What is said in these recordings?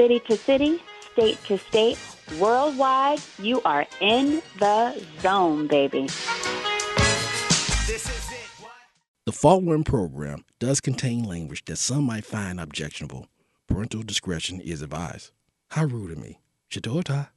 City to city, state to state, worldwide, you are in the zone, baby. This is it. The following program does contain language that some might find objectionable. Parental discretion is advised. How rude of me. Chitota.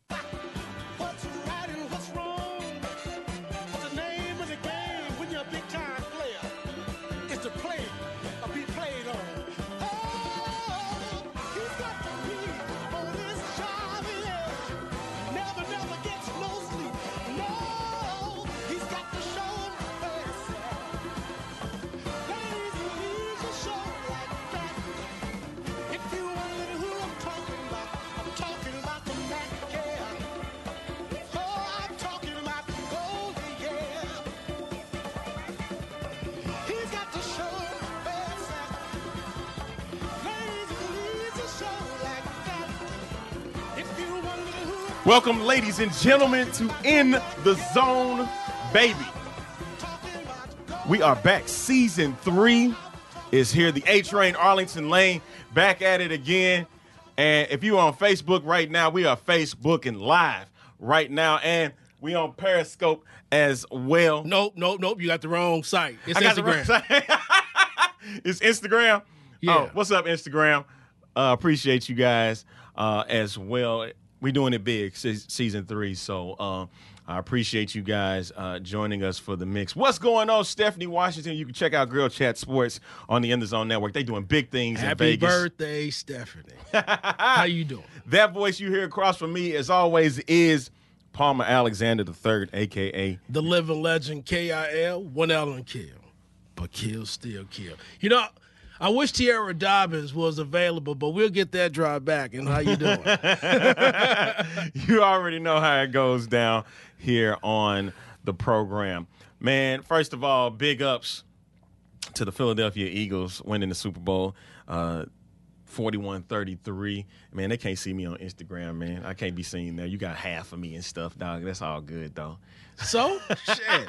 Welcome, ladies and gentlemen, to In the Zone, baby. We are back. Season three is here. The A Train, Arlington Lane, back at it again. And if you are on Facebook right now, we are Facebooking live right now, and we on Periscope as well. Nope, nope, nope. You got the wrong site. It's I Instagram. side. it's Instagram. Yeah. Oh, what's up, Instagram? Uh, appreciate you guys uh, as well. We're doing it big, season three. So uh, I appreciate you guys uh, joining us for the mix. What's going on, Stephanie Washington? You can check out Grill Chat Sports on the In the Zone Network. They doing big things in Happy Vegas. birthday, Stephanie. How you doing? That voice you hear across from me, as always, is Palmer Alexander III, aka The living legend, KIL, one L and kill. But kill still kill. You know, I wish Tierra Dobbins was available, but we'll get that drive back. And how you doing? you already know how it goes down here on the program. Man, first of all, big ups to the Philadelphia Eagles winning the Super Bowl. Uh 41-33. Man, they can't see me on Instagram, man. I can't be seen there. You got half of me and stuff, dog. That's all good though. So, shit.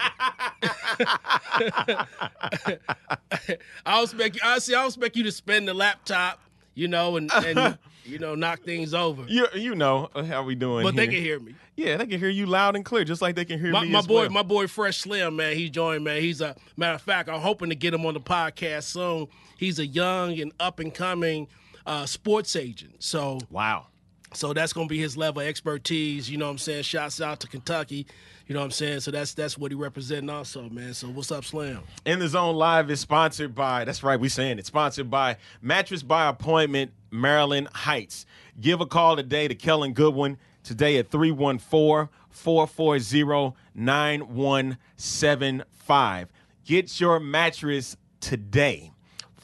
I expect I see. I expect you to spend the laptop, you know, and and you know knock things over. You you know uh, how we doing But they can hear me. Yeah, they can hear you loud and clear, just like they can hear My, me my boy, well. my boy, Fresh Slim, man, he joined, man. He's a matter of fact. I'm hoping to get him on the podcast soon. He's a young and up and coming uh, sports agent. So, wow. so that's gonna be his level of expertise. You know what I'm saying? Shouts out to Kentucky. You know what I'm saying? So that's that's what he representing also, man. So what's up, Slam? In the Zone Live is sponsored by, that's right, we saying it, sponsored by Mattress by Appointment, Maryland Heights. Give a call today to Kellen Goodwin today at 314 440 9175. Get your mattress today,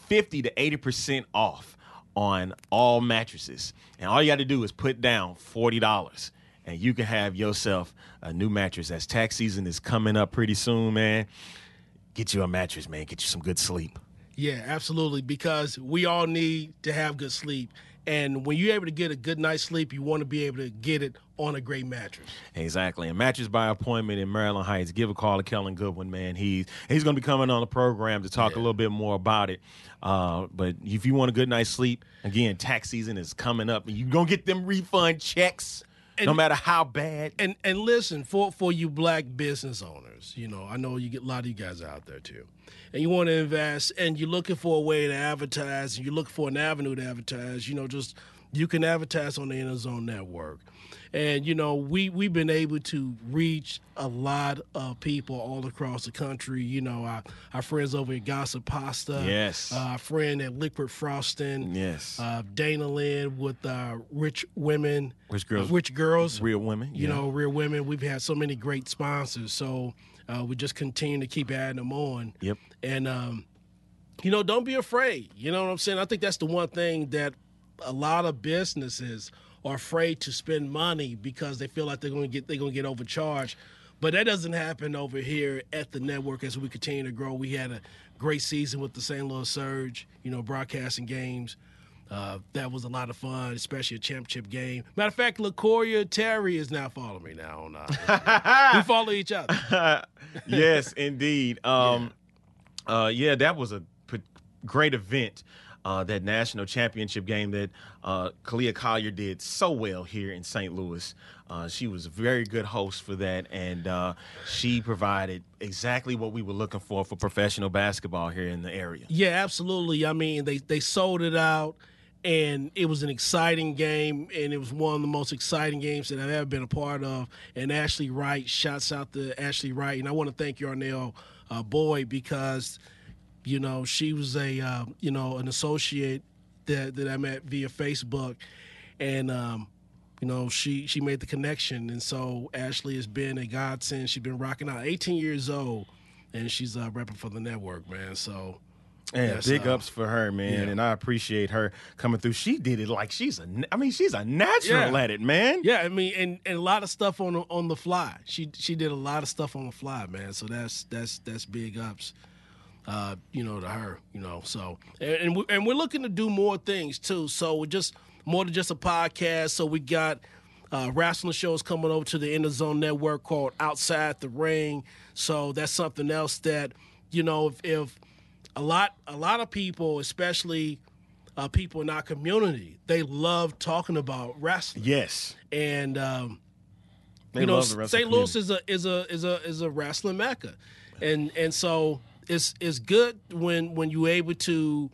50 to 80% off on all mattresses. And all you got to do is put down $40 and you can have yourself a new mattress as tax season is coming up pretty soon, man get you a mattress, man. Get you some good sleep. Yeah, absolutely. Because we all need to have good sleep. And when you're able to get a good night's sleep, you want to be able to get it on a great mattress. Exactly. And mattress by appointment in Maryland Heights. Give a call to Kellen Goodwin, man. He's he's going to be coming on the program to talk a little bit more about it. Uh, but if you want a good night's sleep, again, tax season is coming up, and you're going to get them refund checks, no matter how bad. And and listen, for for you black business owners, you know, I know you get a lot of you guys out there too. And you want to invest and you're looking for a way to advertise and you're looking for an avenue to advertise, you know, just you can advertise on the In the Zone Network. And you know, we we've been able to reach a lot of people all across the country. You know, our, our friends over at Gossip Pasta, Yes. uh, our friend at Liquid Frosting, Yes. uh, Dana Lynn with uh, Rich Women, Rich Girls- Rich Girls, Real women. you yeah. know, real women. We've had so many great sponsors, so uh, we just continue to keep adding them on. Yep. And um, you know, don't be afraid. You know what I'm saying? I think that's the one thing that a lot of businesses are afraid to spend money because they feel like they're going to get they're going to get overcharged. But that doesn't happen over here at the network as we continue to grow. We had a great season with the St. Louis Surge, you know, broadcasting games. Uh, that was a lot of fun, especially a championship game. Matter of fact, LaCoria Terry is now following me now. On, uh, we follow each other. yes, indeed. Um, yeah. Uh, yeah, that was a p- great event uh, that national championship game that uh, Kalia Collier did so well here in St. Louis. Uh, she was a very good host for that, and uh, she provided exactly what we were looking for for professional basketball here in the area. Yeah, absolutely. I mean, they they sold it out, and it was an exciting game, and it was one of the most exciting games that I've ever been a part of. And Ashley Wright, shouts out to Ashley Wright, and I want to thank Yarnell uh, Boyd because, you know, she was a uh, you know an associate that that I met via Facebook, and. Um, you know, she she made the connection, and so Ashley has been a godsend. She's been rocking out, 18 years old, and she's uh, repping for the network, man. So Yeah, Yes, big uh, ups for her, man, yeah. and I appreciate her coming through. She did it like she's a, I mean, she's a natural Yeah. at it, man. Yeah, I mean, and, and a lot of stuff on the, on the fly. She she did a lot of stuff on the fly, man. So that's that's that's big ups, uh, you know, to her, you know. So and and, we, and we're looking to do more things too. So we're just more than just a podcast. So we got uh, wrestling shows coming over to the In the Zone Network called Outside the Ring. So that's something else that you know if, if a lot a lot of people, especially uh, people in our community, they love talking about wrestling Yes, and um, they you know, love the wrestling St. Louis community. is a is a is a is a wrestling mecca, and and so it's it's good when when you're able to,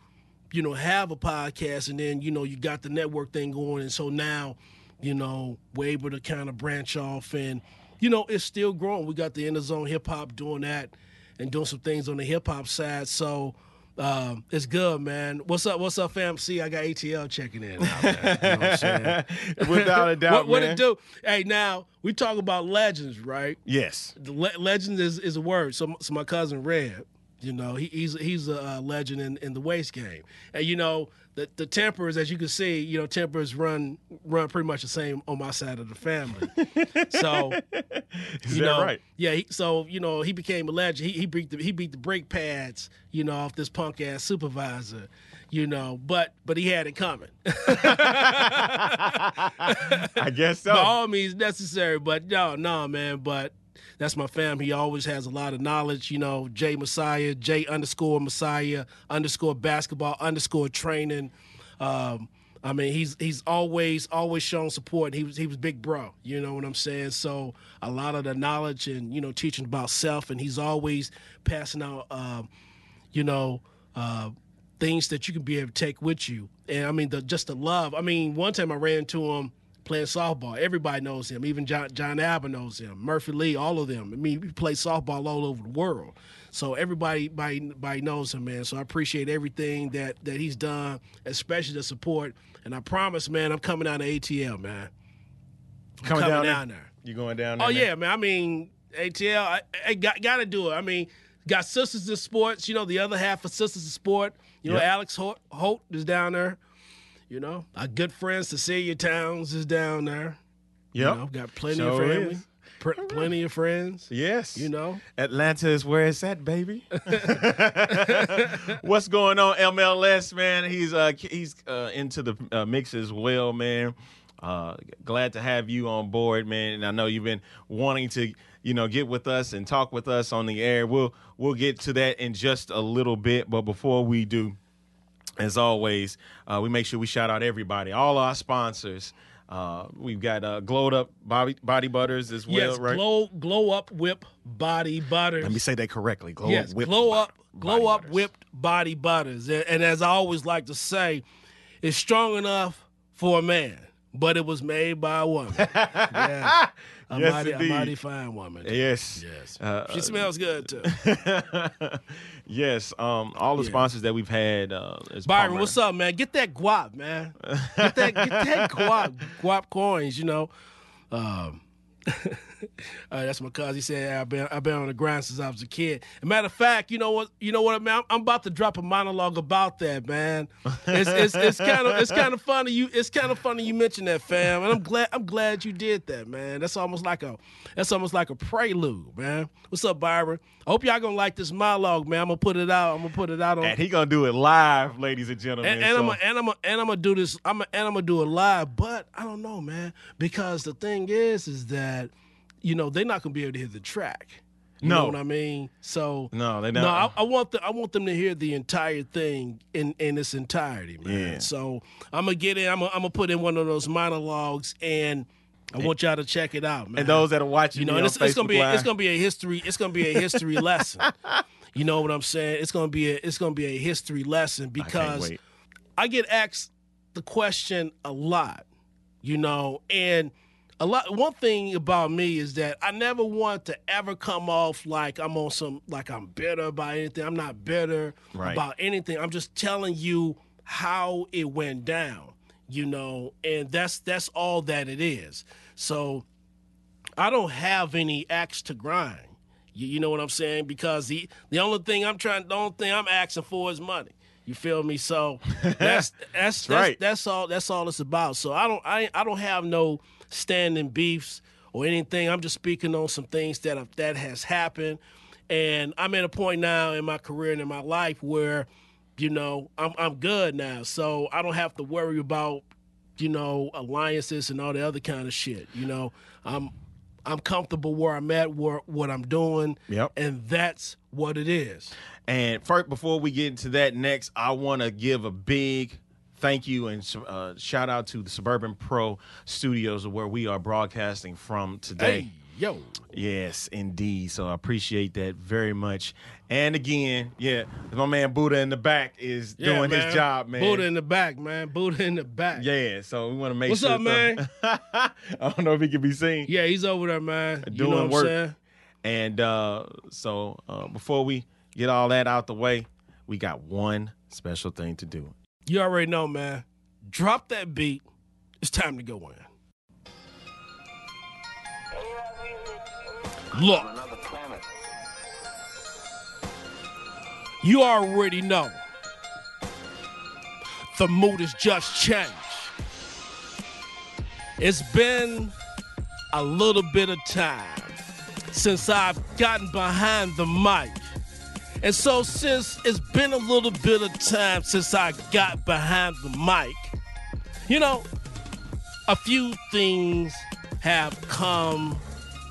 you know, have a podcast, and then you know you got the network thing going, and so now, you know, we're able to kind of branch off, and you know, it's still growing. We got the In the Zone Hip Hop doing that, and doing some things on the hip hop side, so. Um, it's good, man. What's up? What's up, fam? See, I got ATL checking in. You know what I'm saying? without a doubt, what, what it do? Hey, now we talk about legends, right? Yes, The le- legend is, is a word. So, so my cousin Red, you know, he, he's he's a legend in, in the waist game, and you know the the tempers, as you can see, you know, tempers run run pretty much the same on my side of the family. so is you know, right? Yeah. He, so you know, he became a legend. He, he beat the he beat the brake pads, you know, off this punk ass supervisor, you know. But but he had it coming. I guess so. by all means necessary. But no, no, man. But that's my fam. He always has a lot of knowledge. You know, J Messiah, J underscore Messiah underscore basketball underscore training. Um, I mean, he's he's always always shown support. He was he was big bro. You know what I'm saying? So a lot of the knowledge and you know teaching about self, and he's always passing out. Um, you know. Uh, things that you can be able to take with you. And I mean, the just the love. I mean, one time I ran to him playing softball. Everybody knows him. Even John John Alba knows him. Murphy Lee, all of them. I mean, we play softball all over the world. So everybody, everybody, everybody knows him, man. So I appreciate everything that that he's done, especially the support. And I promise, man, I'm coming down to ATL, man. I'm coming, down, down there. there. You going down oh, there? Oh yeah, man. I mean, ATL, I, I got got to do it. I mean, got Sisters in Sports. You know, the other half of Sisters in Sport. You know, Yep. Alex Holt, Holt is down there. You know, our good friend Cecilia Towns is down there. Yep. You know, got plenty Sure of family, is. pr- plenty of friends. Yes. You know, Atlanta is where it's at, baby. What's going on, MLS man? He's uh he's uh, into the uh, mix as well, man. Uh, glad to have you on board, man. And I know you've been wanting to, you know, get with us and talk with us on the air. We'll we'll get to that in just a little bit, but before we do, as always, uh, we make sure we shout out everybody, all our sponsors. Uh, we've got uh, glowed up body, body butters as well, yes, right? glow glow up whip body butters. Let me say that correctly. Glow yes, up, whipped glow up, glow body up butters. whipped body butters. And, and as I always like to say, it's strong enough for a man, but it was made by a woman. yeah, a Yes, mighty, a mighty fine woman. Yes. Yes, Uh, she smells good too. yes. Um, all the Yeah. sponsors that we've had. Uh, Byron, Palmer. what's up, man? Get that guap, man. Get that, get that guap, guap coins. You know. Um, uh, that's my cousin. He said I've been I've been on the grind since I was a kid. As matter of fact, you know what? You know what, man? I'm, I'm about to drop a monologue about that, man. It's it's it's kind of it's kind of funny you it's kind of funny you mentioned that, fam. And I'm glad I'm glad you did that, man. That's almost like a that's almost like a prelude, man. What's up, Byron? I hope y'all gonna like this monologue, man. I'm gonna put it out. I'm gonna put it out on And he gonna do it live, ladies and gentlemen. and, and so- I'm gonna and I'm gonna and I'm gonna do this. I'm gonna, and I'm gonna do it live, but I don't know, man, because the thing is, is that you know they're not gonna be able to hear the track. You No. know what I mean? So No, they don't. No, I, I want the, I want them to hear the entire thing in in its entirety, man. Yeah. So I'm gonna get in. I'm gonna, I'm gonna put in one of those monologues, and I want y'all to check it out, man. and those that are watching, you know, me and on it's, it's gonna be a, it's gonna be a history. It's gonna be a history lesson. You know what I'm saying? It's gonna be a it's gonna be a history lesson because wait. I get asked the question a lot, you know, and a lot. One thing about me is that I never want to ever come off like I'm on some like I'm bitter about anything. I'm not bitter Right. about anything. I'm just telling you how it went down, you know, and that's that's all that it is. So I don't have any axe to grind. You, you know what I'm saying? Because the the only thing I'm trying, the only thing I'm asking for is money. You feel me? So that's that's that's, right. that's all that's all it's about. So I don't I I don't have no standing beefs or anything. I'm just speaking on some things that have, that has happened, and I'm at a point now in my career and in my life where, you know, I'm I'm good now. So I don't have to worry about you know alliances and all the other kind of shit. You know, I'm I'm comfortable where I'm at, where what I'm doing, Yep. and that's what it is. And first, before we get into that next, I want to give a big thank you and uh, shout out to the Suburban Pro Studios where we are broadcasting from today. Hey, yo, Yes, indeed. So I appreciate that very much. And again, yeah, my man Buddha in the back is Yeah, doing man. his job, man. Buddha in the back, man. Buddha in the back. yeah, so we want to make What's sure. What's up, man? I don't know if he can be seen. Yeah, he's over there, man. You Doing know what work. And uh, so uh, before we get all that out the way, we got one special thing to do. You already know, man. Drop that beat. It's time to go in. Look, you already know. The mood has just changed. It's been a little bit of time since I've gotten behind the mic. And so, since it's been a little bit of time since I got behind the mic, you know, a few things have come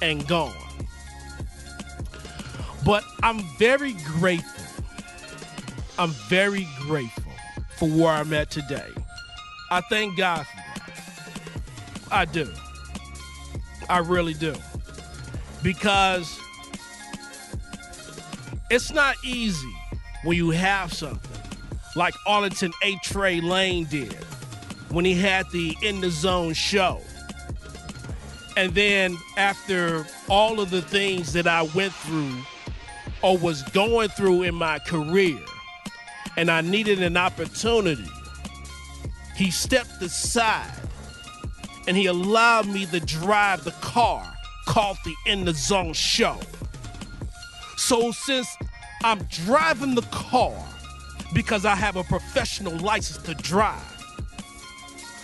and gone. But I'm very grateful. I'm very grateful for where I'm at today. I thank God for that. I do. I really do. Because it's not easy when you have something like Arlington A. Trey Lane did when he had the In the Zone show. And then after all of the things that I went through or was going through in my career, and I needed an opportunity, he stepped aside and he allowed me to drive the car called the In the Zone show. So since I'm driving the car because I have a professional license to drive,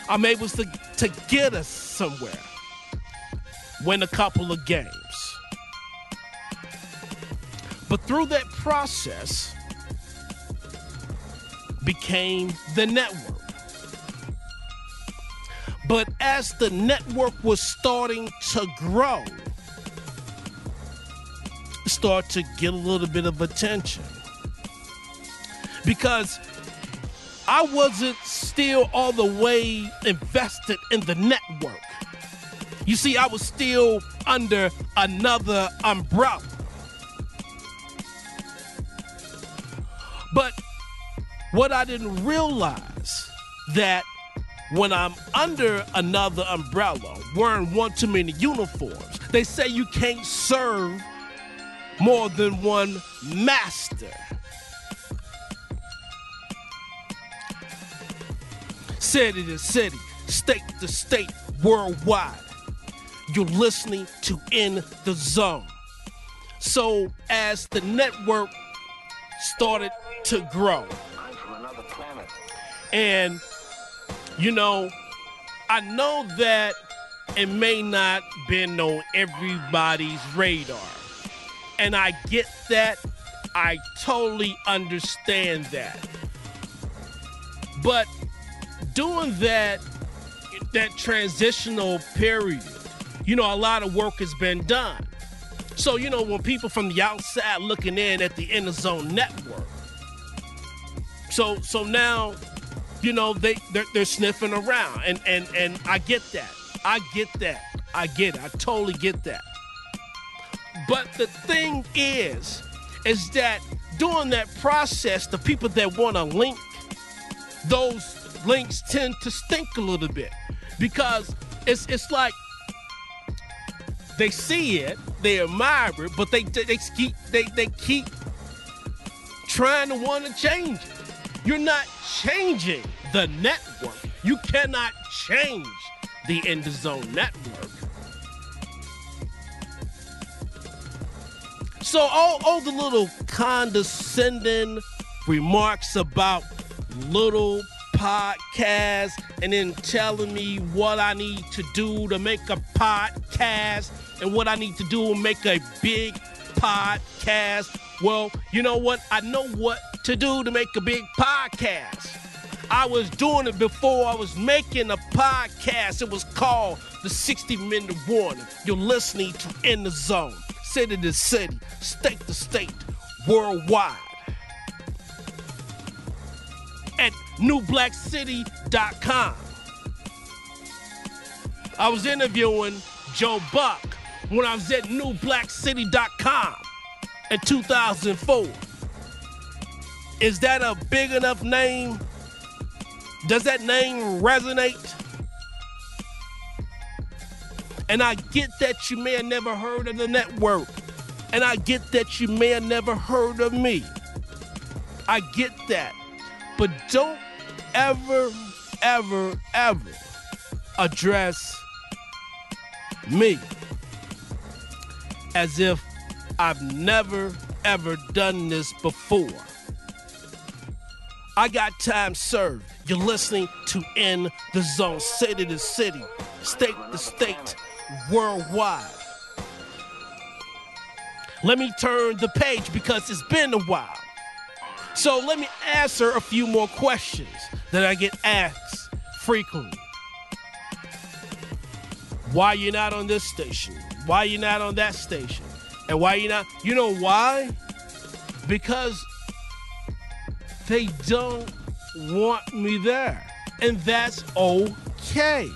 I'm able to, to get us somewhere, win a couple of games. But through that process became the network. But as the network was starting to grow, start to get a little bit of attention. Because I wasn't still all the way invested in the network. You see, I was still under another umbrella. But what I didn't realize that when I'm under another umbrella, wearing one too many uniforms, they say you can't serve more than one master. City to city, state to state, worldwide. You're listening to In the Zone. So, as the network started to grow, and, you know, I know that it may not been on everybody's radar. And I get that. I totally understand that. But doing that, that transitional period, you know, a lot of work has been done. So, you know, when people from the outside looking in at the In the Zone Network, so so now, you know, they they're, they're sniffing around, and and and I get that, I get that, I get it, I totally get that. But the thing is, is that during that process, the people that want to link, those links tend to stink a little bit because it's it's like they see it, they admire it, but they they keep they they keep trying to want to change it. You're not changing the network. You cannot change the End Zone network. So all, all the little condescending remarks about little podcasts and then telling me what I need to do to make a podcast and what I need to do to make a big podcast. Well, you know what? I know what to do to make a big podcast. I was doing it before I was making a podcast. It was called the 60 Minute Warning. You're listening to In the Zone, city to city, state to state, worldwide. At newblackcity.com. I was interviewing Joe Buck when I was at newblackcity.com in 2004. Is that a big enough name? Does that name resonate? And I get that you may have never heard of the network. And I get that you may have never heard of me. I get that. But don't ever, ever, ever address me as if I've never, ever done this before. I got time served. You're listening to In the Zone, city to city, state to state, worldwide. Let me turn the page because it's been a while. So let me answer a few more questions that I get asked frequently. Why you not on this station? Why you not on that station? And why you not? You know why? Because they don't want me there. And that's okay.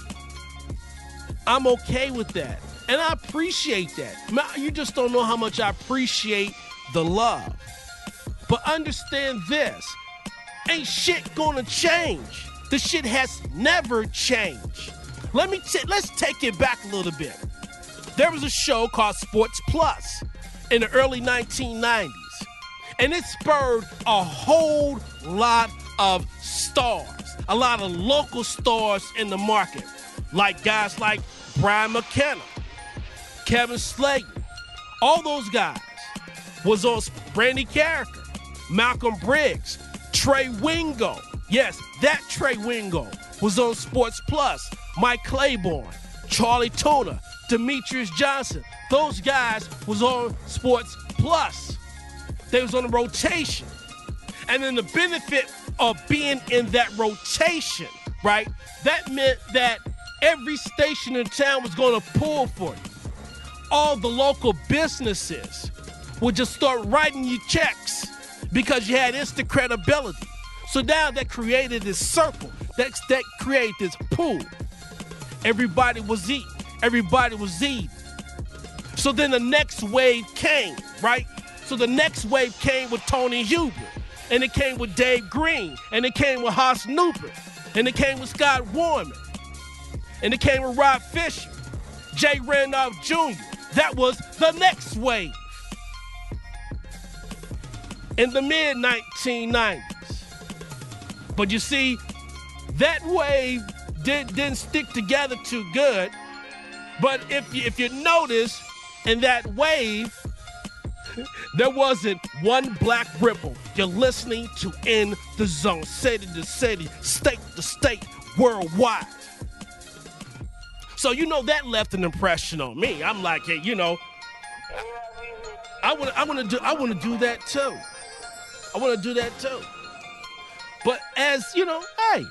I'm okay with that. And I appreciate that. You just don't know how much I appreciate the love. But understand this ain't shit gonna change. The shit has never changed. Let me t- let's take it back a little bit. There was a show called Sports Plus in the early 1990s, and it spurred a whole lot of stars, a lot of local stars in the market, like guys like Brian McKenna, Kevin Slaten, all those guys was on Brandy Karraker, Malcolm Briggs, Trey Wingo. Yes, that Trey Wingo was on Sports Plus. Mike Claiborne, Charlie Tuna, Demetrius Johnson. Those guys was on Sports Plus. They was on the rotation. And then the benefit of being in that rotation, right? That meant that every station in town was going to pull for you. All the local businesses would just start writing you checks because you had instant credibility. So now that created this circle, that, that created this pool. Everybody was eating, everybody was eating. So then the next wave came, right? So the next wave came with Tony Hubert, and it came with Dave Green, and it came with Haas Newport, and it came with Scott Warman, and it came with Rob Fisher, Jay Randolph Jr. That was the next wave. In the mid 1990s. But you see, that wave did, didn't stick together too good. But if you, if you notice, in that wave, there wasn't one black ripple. You're listening to In the Zone, city to city, state to state, worldwide. So you know that left an impression on me. I'm like, hey, you know, I want I want to do I want to do that too. I want to do that too. But as you know, hey,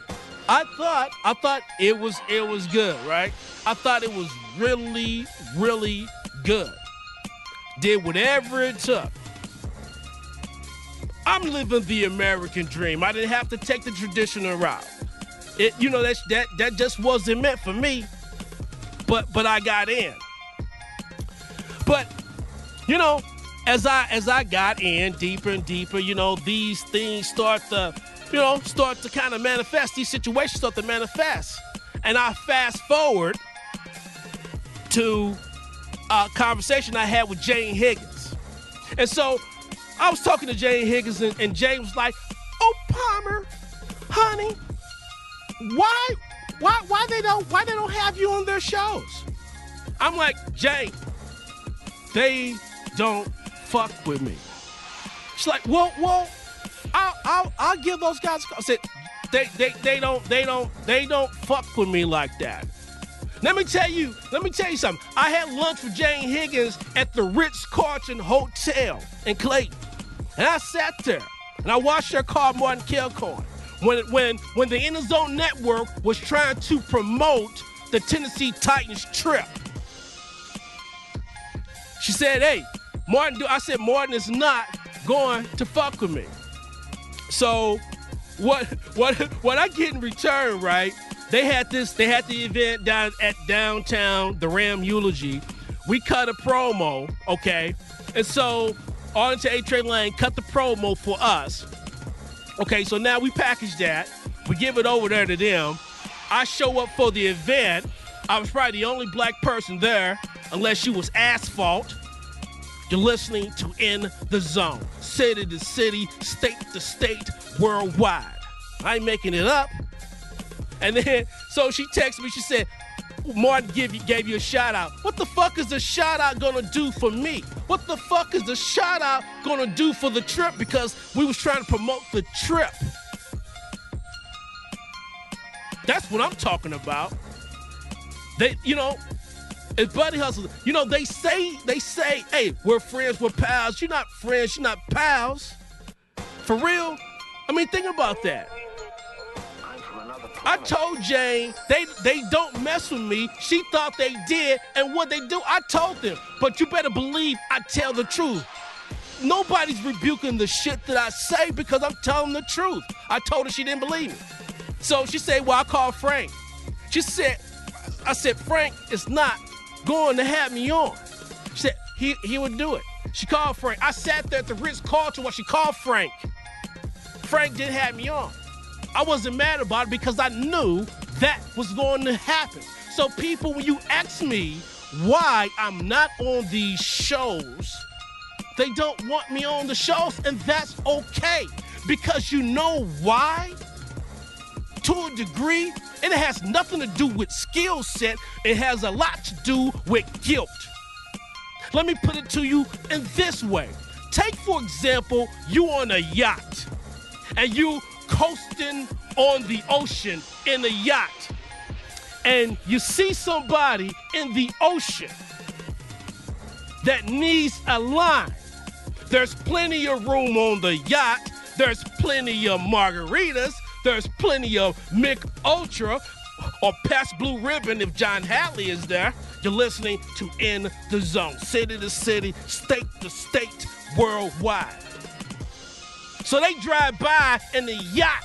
I thought I thought it was it was good, right? I thought it was really really good. did whatever it took. I'm living the American dream. I didn't have to take the traditional route. It, you know, that that that just wasn't meant for me. But but I got in. But you know, as I as I got in deeper and deeper, you know, these things start to, you know, start to kind of manifest. These situations start to manifest, and I fast forward to a conversation I had with Jane Higgins, and so I was talking to Jane Higgins, and, and Jane was like, "Oh, Palmer, honey, why, why, why they don't, why they don't have you on their shows?" I'm like, Jay, they don't fuck with me. She's like, well, well, I'll, I'll, I'll give those guys. I said, they, they, they don't, they don't, they don't fuck with me like that. Let me tell you, let me tell you something. I had lunch with Jane Higgins at the Ritz Carlton Hotel in Clayton, and I sat there and I watched her call Martin Kilcoyne when, when, when the In the Zone Network was trying to promote the Tennessee Titans trip. She said, "Hey, Martin." I said Martin is not going to fuck with me. So, what what what I get in return, right? They had this. They had the event down at downtown, the Ram eulogy. We cut a promo, okay, and so on to A Train Lane cut the promo for us. Okay, so now we package that. We give it over there to them. I show up for the event. I was probably the only black person there, unless you was asphalt. You're listening to In the Zone, city to city, state to state, worldwide. I ain't making it up. And then, so she texted me. She said, "Martin give you, gave you a shout out. What the fuck is a shout out gonna do for me? What the fuck is a shout out gonna do for the trip? Because we was trying to promote the trip. That's what I'm talking about. They, you know, it's buddy hustle. You know, they say, they say, hey, we're friends, we're pals. You're not friends, you're not pals. For real? I mean, think about that. I told Jane they they don't mess with me. She thought they did, and what they do, I told them. But you better believe I tell the truth. Nobody's rebuking the shit that I say because I'm telling the truth. I told her she didn't believe me. So she said, Well, I called Frank. She said, I said, Frank is not going to have me on. She said, he, he would do it. She called Frank. I sat there at the Ritz Carlton while she called Frank. Frank didn't have me on. I wasn't mad about it because I knew that was going to happen. So, people, when you ask me why I'm not on these shows, they don't want me on the shows, and that's okay because you know why? To a degree, and it has nothing to do with skill set, it has a lot to do with guilt. Let me put it to you in this way. Take, for example, you on a yacht and you coasting on the ocean in a yacht and you see somebody in the ocean that needs a line. There's plenty of room on the yacht. There's plenty of margaritas. There's plenty of Mich Ultra or Pabst Blue Ribbon if John Hadley is there. You're listening to In the Zone, city to city, state to state, worldwide. So they drive by in the yacht,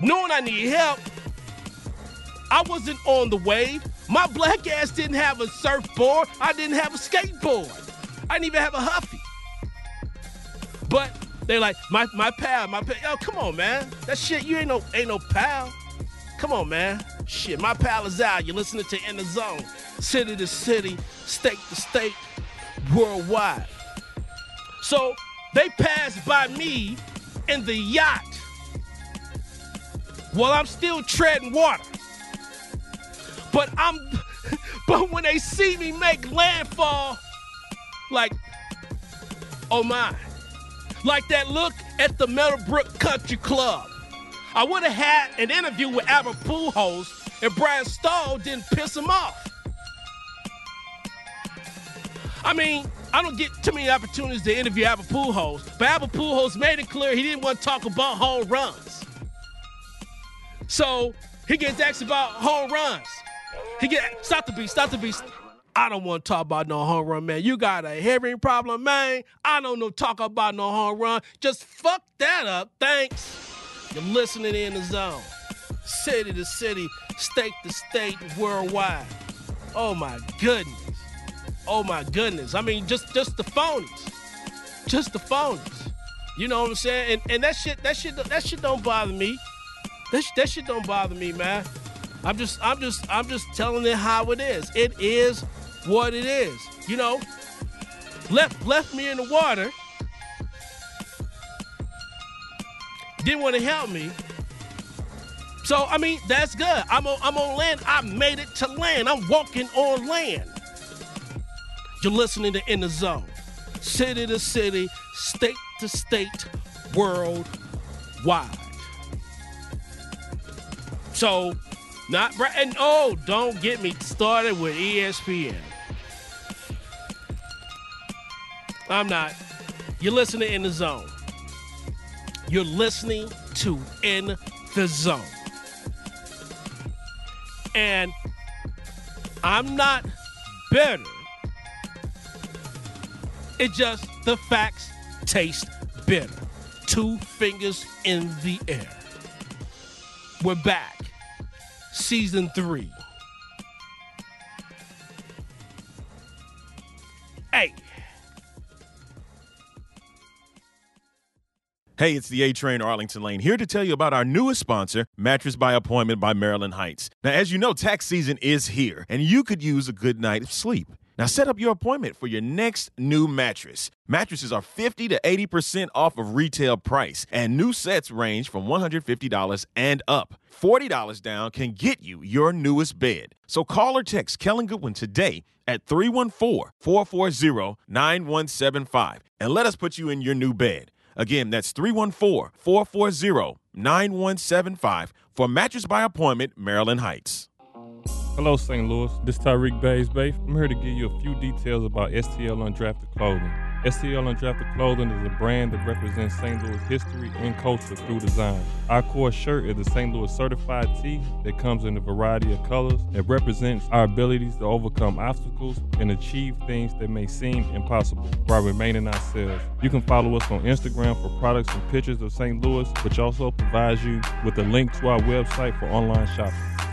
knowing I need help. I wasn't on the wave. My black ass didn't have a surfboard. I didn't have a skateboard. I didn't even have a huffy. But they like my my pal, my pal. Yo, come on, man. That shit, you ain't no ain't no pal. Come on, man. Shit, my pal is out. You're listening to In the Zone, city to city, state to state, worldwide. So they passed by me in the yacht while I'm still treading water. But I'm but when they see me make landfall, like, oh my. Like that look at the Meadowbrook Country Club. I would have had an interview with Albert Pujols if Brian Stull didn't piss him off. I mean, I don't get too many opportunities to interview Albert Pujols, but Albert Pujols made it clear he didn't want to talk about home runs. So he gets asked about home runs. He get stop the beat, stop the beat. I, don't want to talk about no home run, man. You got a hearing problem, man. I don't know talk about no home run. Just fuck that up. Thanks. You're listening in the zone. City to city, state to state, worldwide. Oh my goodness. Oh my goodness. I mean, just just the phonies. Just the phonies. You know what I'm saying? And and that shit, that shit, that shit don't bother me. That, that shit don't bother me, man. I'm just, I'm just, I'm just telling it how it is. It is what it is. You know, left left me in the water. Didn't want to help me. So I mean, that's good. I'm on, I'm on land. I made it to land. I'm walking on land. You're listening to In the Zone, city to city, state to state, worldwide. So, not. And oh, don't get me started with ESPN. I'm not. You're listening to In the Zone. You're listening to In the Zone. And I'm not bitter. It just the facts taste bitter. Two fingers in the air. We're back. Season three. Hey. Hey, it's the A Train Arlington Lane here to tell you about our newest sponsor, Mattress by Appointment by Maryland Heights. Now, as you know, tax season is here, and you could use a good night of sleep. Now, set up your appointment for your next new mattress. Mattresses are 50 to 80% off of retail price, and new sets range from $150 and up. $40 down can get you your newest bed. So call or text Kellen Goodwin today at 314 440 9175 and let us put you in your new bed. Again, that's 314 440 9175 for Mattress by Appointment, Maryland Heights. Hello, St. Louis. This is Tyreek Bays Bafe. I'm here to give you a few details about STL Undrafted Clothing. STL Undrafted Clothing is a brand that represents St. Louis history and culture through design. Our core shirt is a St. Louis certified tee that comes in a variety of colors that represents our abilities to overcome obstacles and achieve things that may seem impossible while remaining ourselves. You can follow us on Instagram for products and pictures of St. Louis, which also provides you with a link to our website for online shopping.